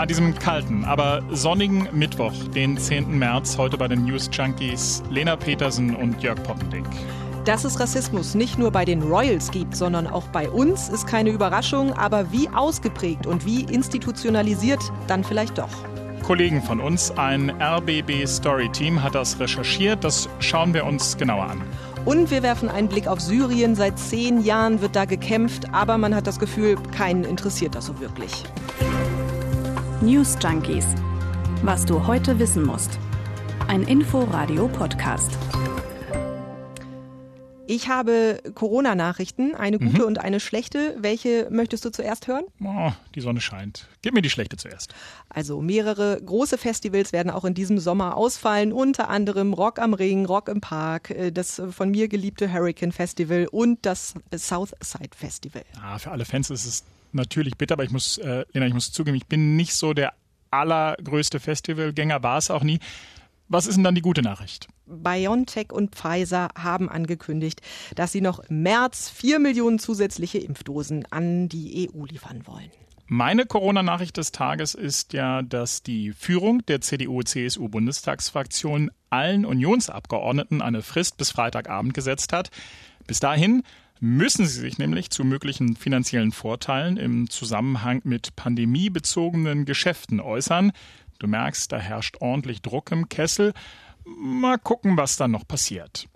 An diesem kalten, aber sonnigen Mittwoch, den 10. März, heute bei den News Junkies Lena Petersen und Jörg Poppendick. Dass es Rassismus nicht nur bei den Royals gibt, sondern auch bei uns, ist keine Überraschung. Aber wie ausgeprägt und wie institutionalisiert, dann vielleicht doch. Kollegen von uns, ein RBB Story Team, hat das recherchiert. Das schauen wir uns genauer an. Und wir werfen einen Blick auf Syrien. Seit zehn Jahren wird da gekämpft, aber man hat das Gefühl, keinen interessiert das so wirklich. News Junkies. Was du heute wissen musst. Ein Info-Radio-Podcast. Ich habe Corona-Nachrichten, eine gute mhm. und eine schlechte. Welche möchtest du zuerst hören? Oh, die Sonne scheint. Gib mir die schlechte zuerst. Also mehrere große Festivals werden auch in diesem Sommer ausfallen, unter anderem Rock am Ring, Rock im Park, äh, das von mir geliebte Hurricane Festival und das Southside Festival. Ah, für alle Fans ist es natürlich bitter, aber ich muss, äh, Lena, ich muss zugeben, ich bin nicht so der allergrößte Festivalgänger, war es auch nie. Was ist denn dann die gute Nachricht? BioNTech und Pfizer haben angekündigt, dass sie noch im März vier Millionen zusätzliche Impfdosen an die EU liefern wollen. Meine Corona-Nachricht des Tages ist ja, dass die Führung der CDU-CSU-Bundestagsfraktion allen Unionsabgeordneten eine Frist bis Freitagabend gesetzt hat. Bis dahin müssen sie sich nämlich zu möglichen finanziellen Vorteilen im Zusammenhang mit pandemiebezogenen Geschäften äußern. Du merkst, da herrscht ordentlich Druck im Kessel. Mal gucken, was dann noch passiert.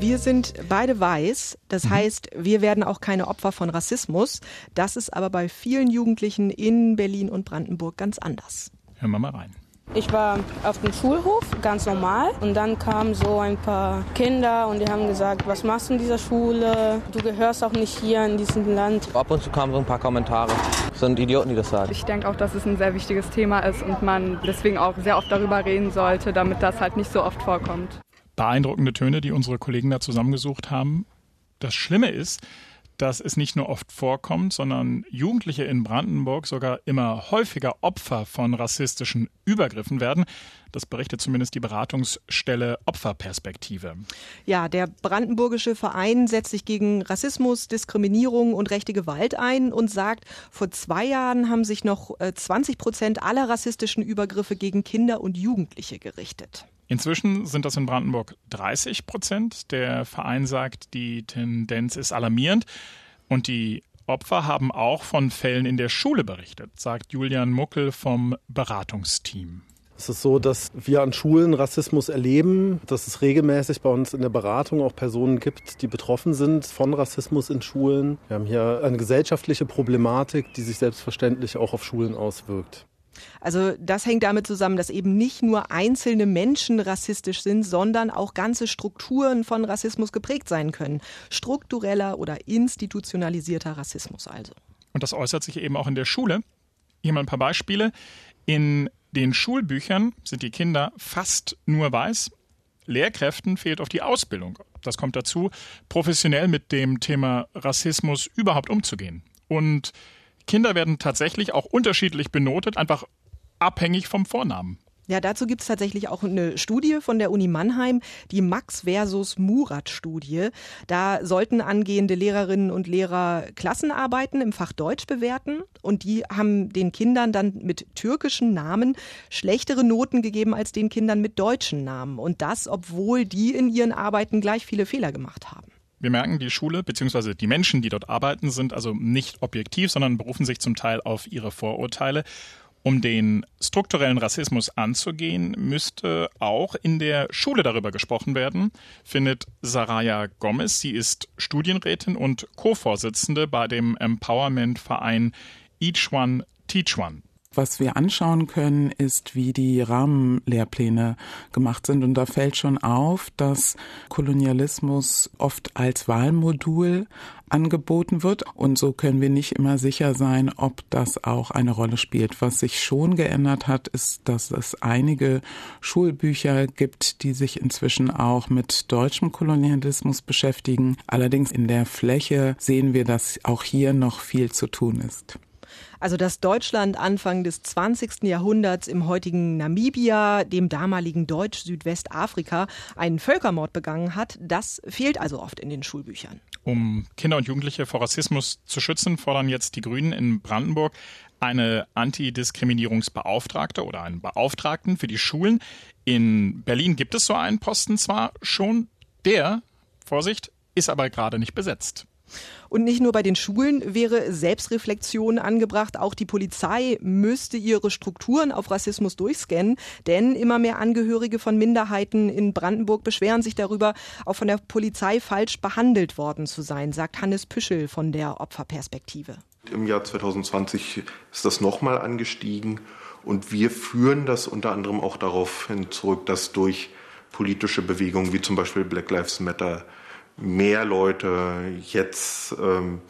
Wir sind beide weiß, das mhm. heißt, wir werden auch keine Opfer von Rassismus. Das ist aber bei vielen Jugendlichen in Berlin und Brandenburg ganz anders. Hören wir mal rein. Ich war auf dem Schulhof, ganz normal. Und dann kamen so ein paar Kinder und die haben gesagt, was machst du in dieser Schule? Du gehörst auch nicht hier in diesem Land. Ab und zu kamen so ein paar Kommentare. Das sind Idioten, die das sagen. Ich denke auch, dass es ein sehr wichtiges Thema ist und man deswegen auch sehr oft darüber reden sollte, damit das halt nicht so oft vorkommt. Beeindruckende Töne, die unsere Kollegen da zusammengesucht haben. Das Schlimme ist, dass es nicht nur oft vorkommt, sondern Jugendliche in Brandenburg sogar immer häufiger Opfer von rassistischen Übergriffen werden. Das berichtet zumindest die Beratungsstelle Opferperspektive. Ja, der brandenburgische Verein setzt sich gegen Rassismus, Diskriminierung und rechte Gewalt ein und sagt, vor zwei Jahren haben sich noch 20 äh, Prozent aller rassistischen Übergriffe gegen Kinder und Jugendliche gerichtet. Inzwischen sind das in Brandenburg 30 Prozent. Der Verein sagt, die Tendenz ist alarmierend. Und die Opfer haben auch von Fällen in der Schule berichtet, sagt Julian Muckel vom Beratungsteam. Es ist so, dass wir an Schulen Rassismus erleben, dass es regelmäßig bei uns in der Beratung auch Personen gibt, die betroffen sind von Rassismus in Schulen. Wir haben hier eine gesellschaftliche Problematik, die sich selbstverständlich auch auf Schulen auswirkt. Also das hängt damit zusammen, dass eben nicht nur einzelne Menschen rassistisch sind, sondern auch ganze Strukturen von Rassismus geprägt sein können. Struktureller oder institutionalisierter Rassismus also. Und das äußert sich eben auch in der Schule. Hier mal ein paar Beispiele. In den Schulbüchern sind die Kinder fast nur weiß. Lehrkräften fehlt auf die Ausbildung. Das kommt dazu, professionell mit dem Thema Rassismus überhaupt umzugehen. Und Kinder werden tatsächlich auch unterschiedlich benotet, einfach abhängig vom Vornamen. Ja, dazu gibt es tatsächlich auch eine Studie von der Uni Mannheim, die Max versus Murat-Studie. Da sollten angehende Lehrerinnen und Lehrer Klassenarbeiten im Fach Deutsch bewerten und die haben den Kindern dann mit türkischen Namen schlechtere Noten gegeben als den Kindern mit deutschen Namen. Und das, obwohl die in ihren Arbeiten gleich viele Fehler gemacht haben. Wir merken, die Schule bzw. die Menschen, die dort arbeiten, sind also nicht objektiv, sondern berufen sich zum Teil auf ihre Vorurteile. Um den strukturellen Rassismus anzugehen, müsste auch in der Schule darüber gesprochen werden, findet Saraya Gomez. Sie ist Studienrätin und Co-Vorsitzende bei dem Empowerment-Verein Each One Teach One. Was wir anschauen können, ist, wie die Rahmenlehrpläne gemacht sind. Und da fällt schon auf, dass Kolonialismus oft als Wahlmodul angeboten wird. Und so können wir nicht immer sicher sein, ob das auch eine Rolle spielt. Was sich schon geändert hat, ist, dass es einige Schulbücher gibt, die sich inzwischen auch mit deutschem Kolonialismus beschäftigen. Allerdings in der Fläche sehen wir, dass auch hier noch viel zu tun ist. Also dass Deutschland Anfang des 20. Jahrhunderts im heutigen Namibia, dem damaligen Deutsch-Südwestafrika, einen Völkermord begangen hat, das fehlt also oft in den Schulbüchern. Um Kinder und Jugendliche vor Rassismus zu schützen, fordern jetzt die Grünen in Brandenburg eine Antidiskriminierungsbeauftragte oder einen Beauftragten für die Schulen. In Berlin gibt es so einen Posten zwar schon, der, Vorsicht, ist aber gerade nicht besetzt. Und nicht nur bei den Schulen wäre Selbstreflexion angebracht, auch die Polizei müsste ihre Strukturen auf Rassismus durchscannen, denn immer mehr Angehörige von Minderheiten in Brandenburg beschweren sich darüber, auch von der Polizei falsch behandelt worden zu sein, sagt Hannes Püschel von der Opferperspektive. Im Jahr 2020 ist das nochmal angestiegen und wir führen das unter anderem auch darauf hin zurück, dass durch politische Bewegungen wie zum Beispiel Black Lives Matter mehr Leute jetzt ähm,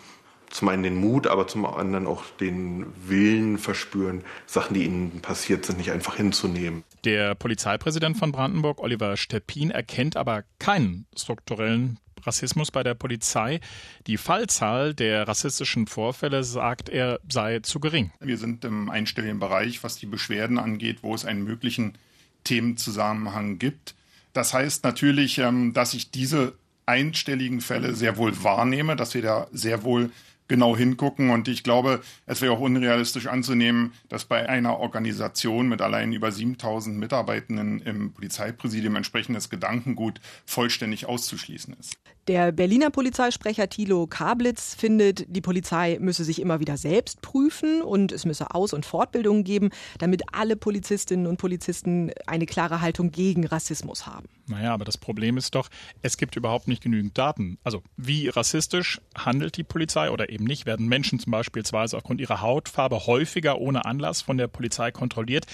zum einen den Mut, aber zum anderen auch den Willen verspüren, Sachen, die ihnen passiert sind, nicht einfach hinzunehmen. Der Polizeipräsident von Brandenburg, Oliver Steppin, erkennt aber keinen strukturellen Rassismus bei der Polizei. Die Fallzahl der rassistischen Vorfälle, sagt er, sei zu gering. Wir sind im einstelligen Bereich, was die Beschwerden angeht, wo es einen möglichen Themenzusammenhang gibt. Das heißt natürlich, ähm, dass ich diese einstelligen Fälle sehr wohl wahrnehme, dass wir da sehr wohl genau hingucken. Und ich glaube, es wäre auch unrealistisch anzunehmen, dass bei einer Organisation mit allein über 7000 Mitarbeitenden im Polizeipräsidium entsprechendes Gedankengut vollständig auszuschließen ist. Der Berliner Polizeisprecher Thilo Kablitz findet, die Polizei müsse sich immer wieder selbst prüfen und es müsse Aus- und Fortbildungen geben, damit alle Polizistinnen und Polizisten eine klare Haltung gegen Rassismus haben. Naja, aber das Problem ist doch, es gibt überhaupt nicht genügend Daten. Also wie rassistisch handelt die Polizei oder eben nicht? Werden Menschen zum Beispiel aufgrund ihrer Hautfarbe häufiger ohne Anlass von der Polizei kontrolliert?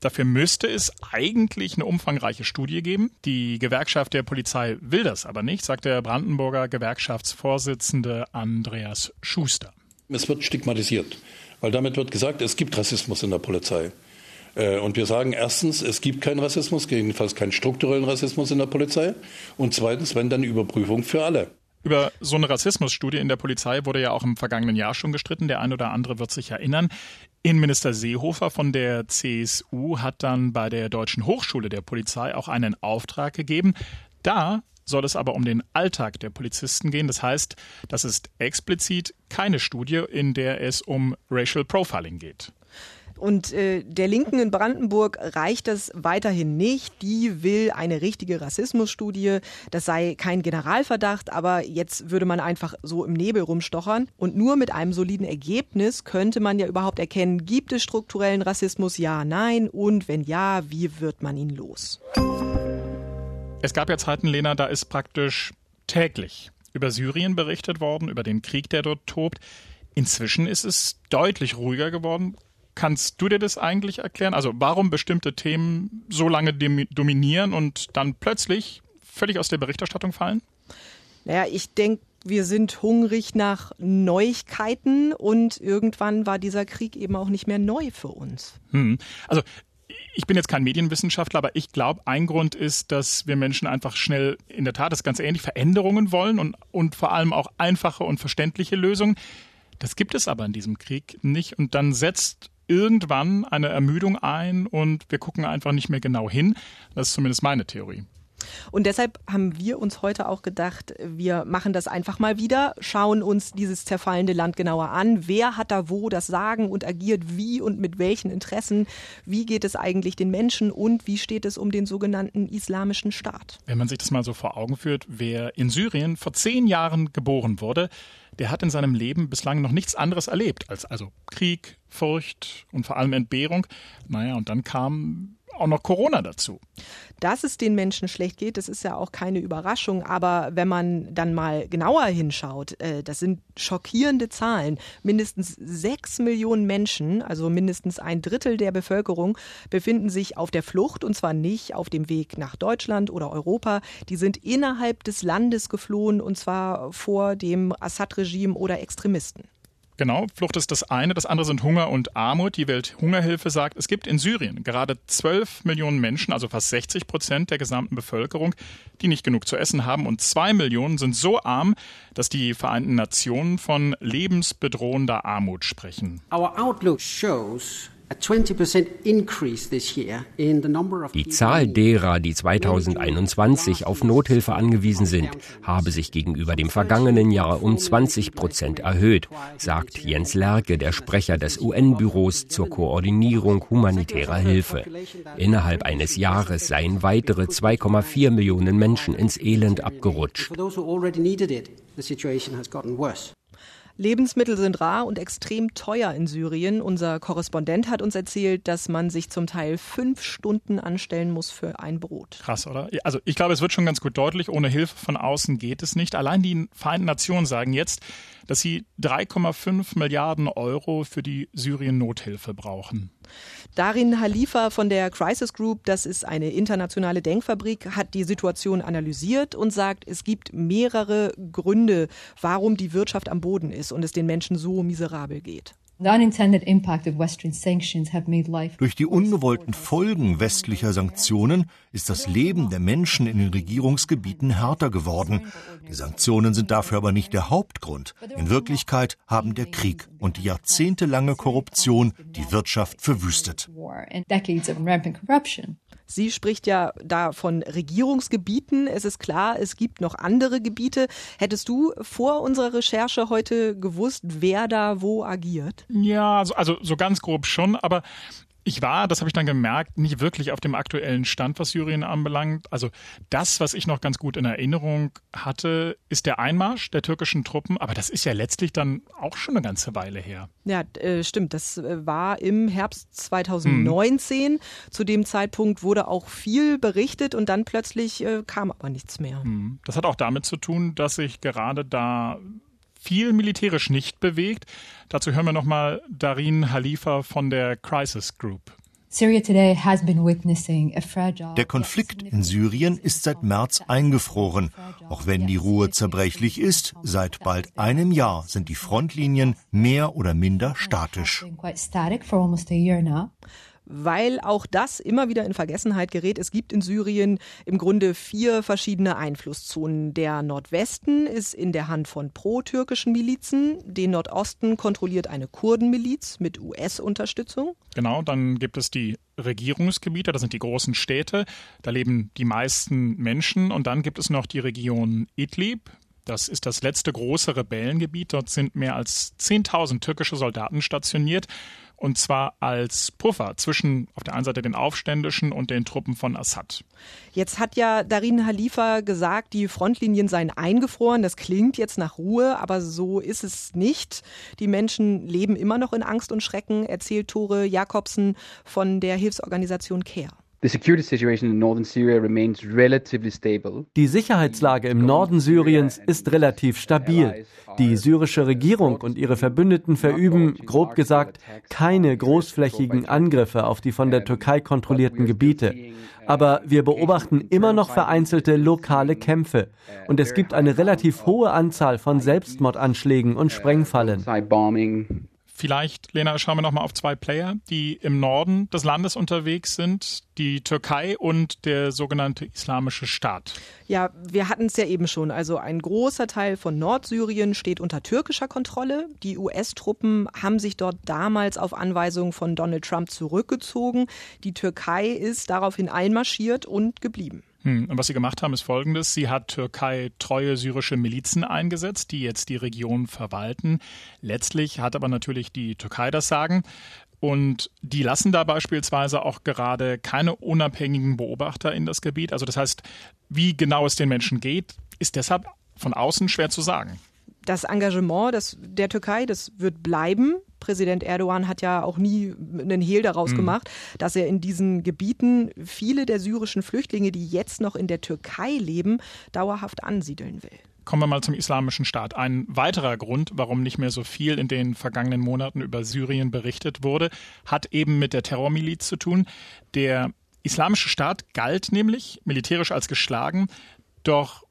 Dafür müsste es eigentlich eine umfangreiche Studie geben. Die Gewerkschaft der Polizei will das aber nicht, sagt der Brandenburger Gewerkschaftsvorsitzende Andreas Schuster. Es wird stigmatisiert, weil damit wird gesagt, es gibt Rassismus in der Polizei. Äh, und wir sagen erstens, es gibt keinen Rassismus, jedenfalls keinen strukturellen Rassismus in der Polizei. Und zweitens, wenn dann Überprüfung für alle. Über so eine Rassismusstudie in der Polizei wurde ja auch im vergangenen Jahr schon gestritten. Der ein oder andere wird sich erinnern. Innenminister Seehofer von der CSU hat dann bei der Deutschen Hochschule der Polizei auch einen Auftrag gegeben. Da soll es aber um den Alltag der Polizisten gehen. Das heißt, das ist explizit keine Studie, in der es um Racial Profiling geht. Und äh, der Linken in Brandenburg reicht das weiterhin nicht. Die will eine richtige Rassismusstudie. Das sei kein Generalverdacht, aber jetzt würde man einfach so im Nebel rumstochern. Und nur mit einem soliden Ergebnis könnte man ja überhaupt erkennen, gibt es strukturellen Rassismus? Ja, nein. Und wenn ja, wie wird man ihn los? Es gab ja Zeiten, Lena, da ist praktisch täglich über Syrien berichtet worden, über den Krieg, der dort tobt. Inzwischen ist es deutlich ruhiger geworden. Kannst du dir das eigentlich erklären? Also warum bestimmte Themen so lange dominieren und dann plötzlich völlig aus der Berichterstattung fallen? Naja, ich denke, wir sind hungrig nach Neuigkeiten und irgendwann war dieser Krieg eben auch nicht mehr neu für uns. Hm. Also ich bin jetzt kein Medienwissenschaftler, aber ich glaube, ein Grund ist, dass wir Menschen einfach schnell, in der Tat, das ganz ähnlich, Veränderungen wollen und, und vor allem auch einfache und verständliche Lösungen. Das gibt es aber in diesem Krieg nicht. Und dann setzt irgendwann eine Ermüdung ein und wir gucken einfach nicht mehr genau hin. Das ist zumindest meine Theorie. Und deshalb haben wir uns heute auch gedacht, wir machen das einfach mal wieder, schauen uns dieses zerfallende Land genauer an. Wer hat da wo das Sagen und agiert wie und mit welchen Interessen? Wie geht es eigentlich den Menschen und wie steht es um den sogenannten Islamischen Staat? Wenn man sich das mal so vor Augen führt, wer in Syrien vor zehn Jahren geboren wurde, der hat in seinem Leben bislang noch nichts anderes erlebt als also Krieg, Furcht und vor allem Entbehrung. Naja, und dann kam auch noch Corona dazu. Dass es den Menschen schlecht geht, das ist ja auch keine Überraschung. Aber wenn man dann mal genauer hinschaut, äh, das sind schockierende Zahlen. Mindestens sechs Millionen Menschen, also mindestens ein Drittel der Bevölkerung, befinden sich auf der Flucht und zwar nicht auf dem Weg nach Deutschland oder Europa. Die sind innerhalb des Landes geflohen und zwar vor dem Assad-Regime oder Extremisten. Genau, Flucht ist das eine. Das andere sind Hunger und Armut. Die Welthungerhilfe sagt, es gibt in Syrien gerade 12 Millionen Menschen, also fast 60 Prozent der gesamten Bevölkerung, die nicht genug zu essen haben. Und zwei Millionen sind so arm, dass die Vereinten Nationen von lebensbedrohender Armut sprechen. Our outlook shows Die Zahl derer, die 2021 auf Nothilfe angewiesen sind, habe sich gegenüber dem vergangenen Jahr um 20 Prozent erhöht, sagt Jens Lerke, der Sprecher des UN-Büros zur Koordinierung humanitärer Hilfe. Innerhalb eines Jahres seien weitere 2,4 Millionen Menschen ins Elend abgerutscht. Lebensmittel sind rar und extrem teuer in Syrien. Unser Korrespondent hat uns erzählt, dass man sich zum Teil fünf Stunden anstellen muss für ein Brot. Krass, oder? Also ich glaube, es wird schon ganz gut deutlich, ohne Hilfe von außen geht es nicht. Allein die Vereinten Nationen sagen jetzt, dass sie 3,5 Milliarden Euro für die Syrien-Nothilfe brauchen. Darin Halifa von der Crisis Group, das ist eine internationale Denkfabrik, hat die Situation analysiert und sagt, es gibt mehrere Gründe, warum die Wirtschaft am Boden ist und es den Menschen so miserabel geht. Durch die ungewollten Folgen westlicher Sanktionen ist das Leben der Menschen in den Regierungsgebieten härter geworden. Die Sanktionen sind dafür aber nicht der Hauptgrund. In Wirklichkeit haben der Krieg und die jahrzehntelange Korruption die Wirtschaft verwüstet. Sie spricht ja da von Regierungsgebieten. Es ist klar, es gibt noch andere Gebiete. Hättest du vor unserer Recherche heute gewusst, wer da wo agiert? Ja, also, also so ganz grob schon, aber ich war, das habe ich dann gemerkt, nicht wirklich auf dem aktuellen Stand, was Syrien anbelangt. Also das, was ich noch ganz gut in Erinnerung hatte, ist der Einmarsch der türkischen Truppen, aber das ist ja letztlich dann auch schon eine ganze Weile her. Ja, äh, stimmt. Das äh, war im Herbst 2019. Hm. Zu dem Zeitpunkt wurde auch viel berichtet und dann plötzlich äh, kam aber nichts mehr. Hm. Das hat auch damit zu tun, dass sich gerade da viel militärisch nicht bewegt. Dazu hören wir nochmal Darin Halifa von der Crisis Group. Der Konflikt in Syrien ist seit März eingefroren. Auch wenn die Ruhe zerbrechlich ist, seit bald einem Jahr sind die Frontlinien mehr oder minder statisch weil auch das immer wieder in Vergessenheit gerät. Es gibt in Syrien im Grunde vier verschiedene Einflusszonen. Der Nordwesten ist in der Hand von pro-türkischen Milizen, den Nordosten kontrolliert eine Kurdenmiliz mit US-Unterstützung. Genau, dann gibt es die Regierungsgebiete, das sind die großen Städte, da leben die meisten Menschen und dann gibt es noch die Region Idlib, das ist das letzte große Rebellengebiet. Dort sind mehr als 10.000 türkische Soldaten stationiert und zwar als Puffer zwischen auf der einen Seite den Aufständischen und den Truppen von Assad. Jetzt hat ja Darin Halifa gesagt, die Frontlinien seien eingefroren. Das klingt jetzt nach Ruhe, aber so ist es nicht. Die Menschen leben immer noch in Angst und Schrecken, erzählt Tore Jakobsen von der Hilfsorganisation CARE. Die Sicherheitslage im Norden Syriens ist relativ stabil. Die syrische Regierung und ihre Verbündeten verüben, grob gesagt, keine großflächigen Angriffe auf die von der Türkei kontrollierten Gebiete. Aber wir beobachten immer noch vereinzelte lokale Kämpfe. Und es gibt eine relativ hohe Anzahl von Selbstmordanschlägen und Sprengfallen. Vielleicht, Lena, schauen wir nochmal auf zwei Player, die im Norden des Landes unterwegs sind, die Türkei und der sogenannte Islamische Staat. Ja, wir hatten es ja eben schon. Also ein großer Teil von Nordsyrien steht unter türkischer Kontrolle. Die US-Truppen haben sich dort damals auf Anweisung von Donald Trump zurückgezogen. Die Türkei ist daraufhin einmarschiert und geblieben. Hm, und was sie gemacht haben, ist folgendes. Sie hat Türkei treue syrische Milizen eingesetzt, die jetzt die Region verwalten. Letztlich hat aber natürlich die Türkei das Sagen. Und die lassen da beispielsweise auch gerade keine unabhängigen Beobachter in das Gebiet. Also das heißt, wie genau es den Menschen geht, ist deshalb von außen schwer zu sagen das Engagement des, der Türkei, das wird bleiben. Präsident Erdogan hat ja auch nie einen Hehl daraus mhm. gemacht, dass er in diesen Gebieten viele der syrischen Flüchtlinge, die jetzt noch in der Türkei leben, dauerhaft ansiedeln will. Kommen wir mal zum Islamischen Staat. Ein weiterer Grund, warum nicht mehr so viel in den vergangenen Monaten über Syrien berichtet wurde, hat eben mit der Terrormiliz zu tun. Der Islamische Staat galt nämlich militärisch als geschlagen, doch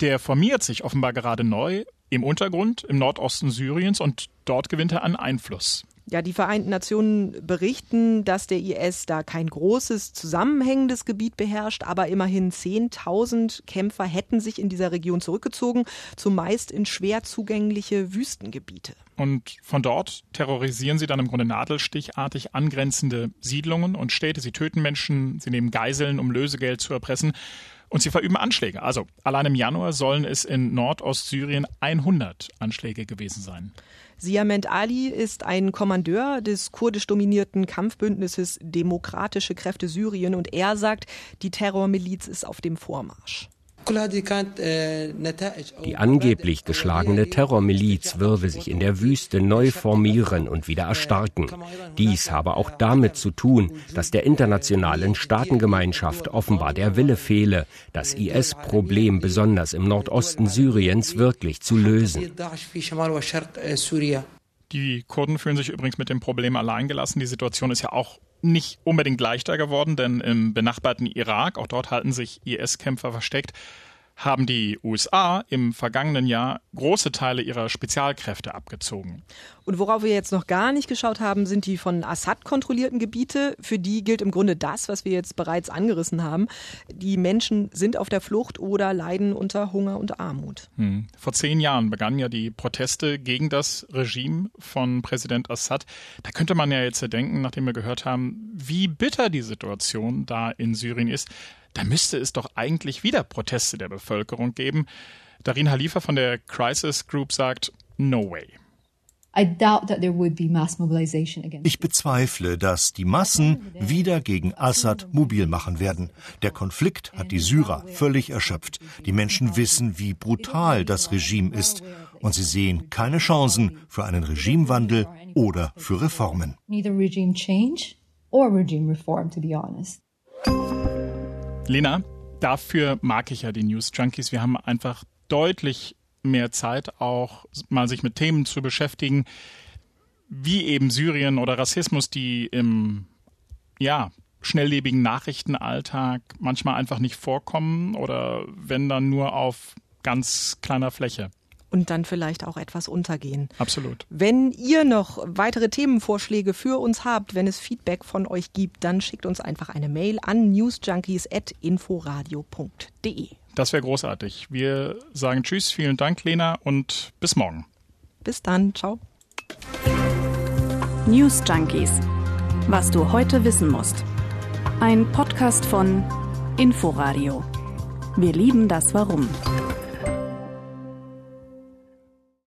der formiert sich offenbar gerade neu im Untergrund im Nordosten Syriens und dort gewinnt er an Einfluss. Ja, die Vereinten Nationen berichten, dass der IS da kein großes zusammenhängendes Gebiet beherrscht, aber immerhin 10.000 Kämpfer hätten sich in dieser Region zurückgezogen, zumeist in schwer zugängliche Wüstengebiete. Und von dort terrorisieren sie dann im Grunde nadelstichartig angrenzende Siedlungen und Städte. Sie töten Menschen, sie nehmen Geiseln, um Lösegeld zu erpressen. Und sie verüben Anschläge. Also allein im Januar sollen es in Nordostsyrien 100 Anschläge gewesen sein. Siament Ali ist ein Kommandeur des kurdisch dominierten Kampfbündnisses Demokratische Kräfte Syrien und er sagt, die Terrormiliz ist auf dem Vormarsch. Die angeblich geschlagene Terrormiliz würde sich in der Wüste neu formieren und wieder erstarken. Dies habe auch damit zu tun, dass der internationalen Staatengemeinschaft offenbar der Wille fehle, das IS-Problem besonders im Nordosten Syriens wirklich zu lösen. Die Kurden fühlen sich übrigens mit dem Problem alleingelassen. Die Situation ist ja auch nicht unbedingt leichter geworden, denn im benachbarten Irak, auch dort halten sich IS-Kämpfer versteckt, haben die USA im vergangenen Jahr große Teile ihrer Spezialkräfte abgezogen. Und worauf wir jetzt noch gar nicht geschaut haben, sind die von Assad kontrollierten Gebiete. Für die gilt im Grunde das, was wir jetzt bereits angerissen haben. Die Menschen sind auf der Flucht oder leiden unter Hunger und Armut. Hm. Vor zehn Jahren begannen ja die Proteste gegen das Regime von Präsident Assad. Da könnte man ja jetzt denken, nachdem wir gehört haben, wie bitter die Situation da in Syrien ist da müsste es doch eigentlich wieder Proteste der Bevölkerung geben. Darin Halifa von der Crisis Group sagt, no way. Ich bezweifle, dass die Massen wieder gegen Assad mobil machen werden. Der Konflikt hat die Syrer völlig erschöpft. Die Menschen wissen, wie brutal das Regime ist. Und sie sehen keine Chancen für einen Regimewandel oder für Reformen. Lena, dafür mag ich ja die News Junkies. Wir haben einfach deutlich mehr Zeit, auch mal sich mit Themen zu beschäftigen, wie eben Syrien oder Rassismus, die im ja, schnelllebigen Nachrichtenalltag manchmal einfach nicht vorkommen oder wenn dann nur auf ganz kleiner Fläche und dann vielleicht auch etwas untergehen. Absolut. Wenn ihr noch weitere Themenvorschläge für uns habt, wenn es Feedback von euch gibt, dann schickt uns einfach eine Mail an newsjunkies.inforadio.de. Das wäre großartig. Wir sagen Tschüss, vielen Dank, Lena, und bis morgen. Bis dann, ciao. News Junkies. Was du heute wissen musst. Ein Podcast von Inforadio. Wir lieben das Warum.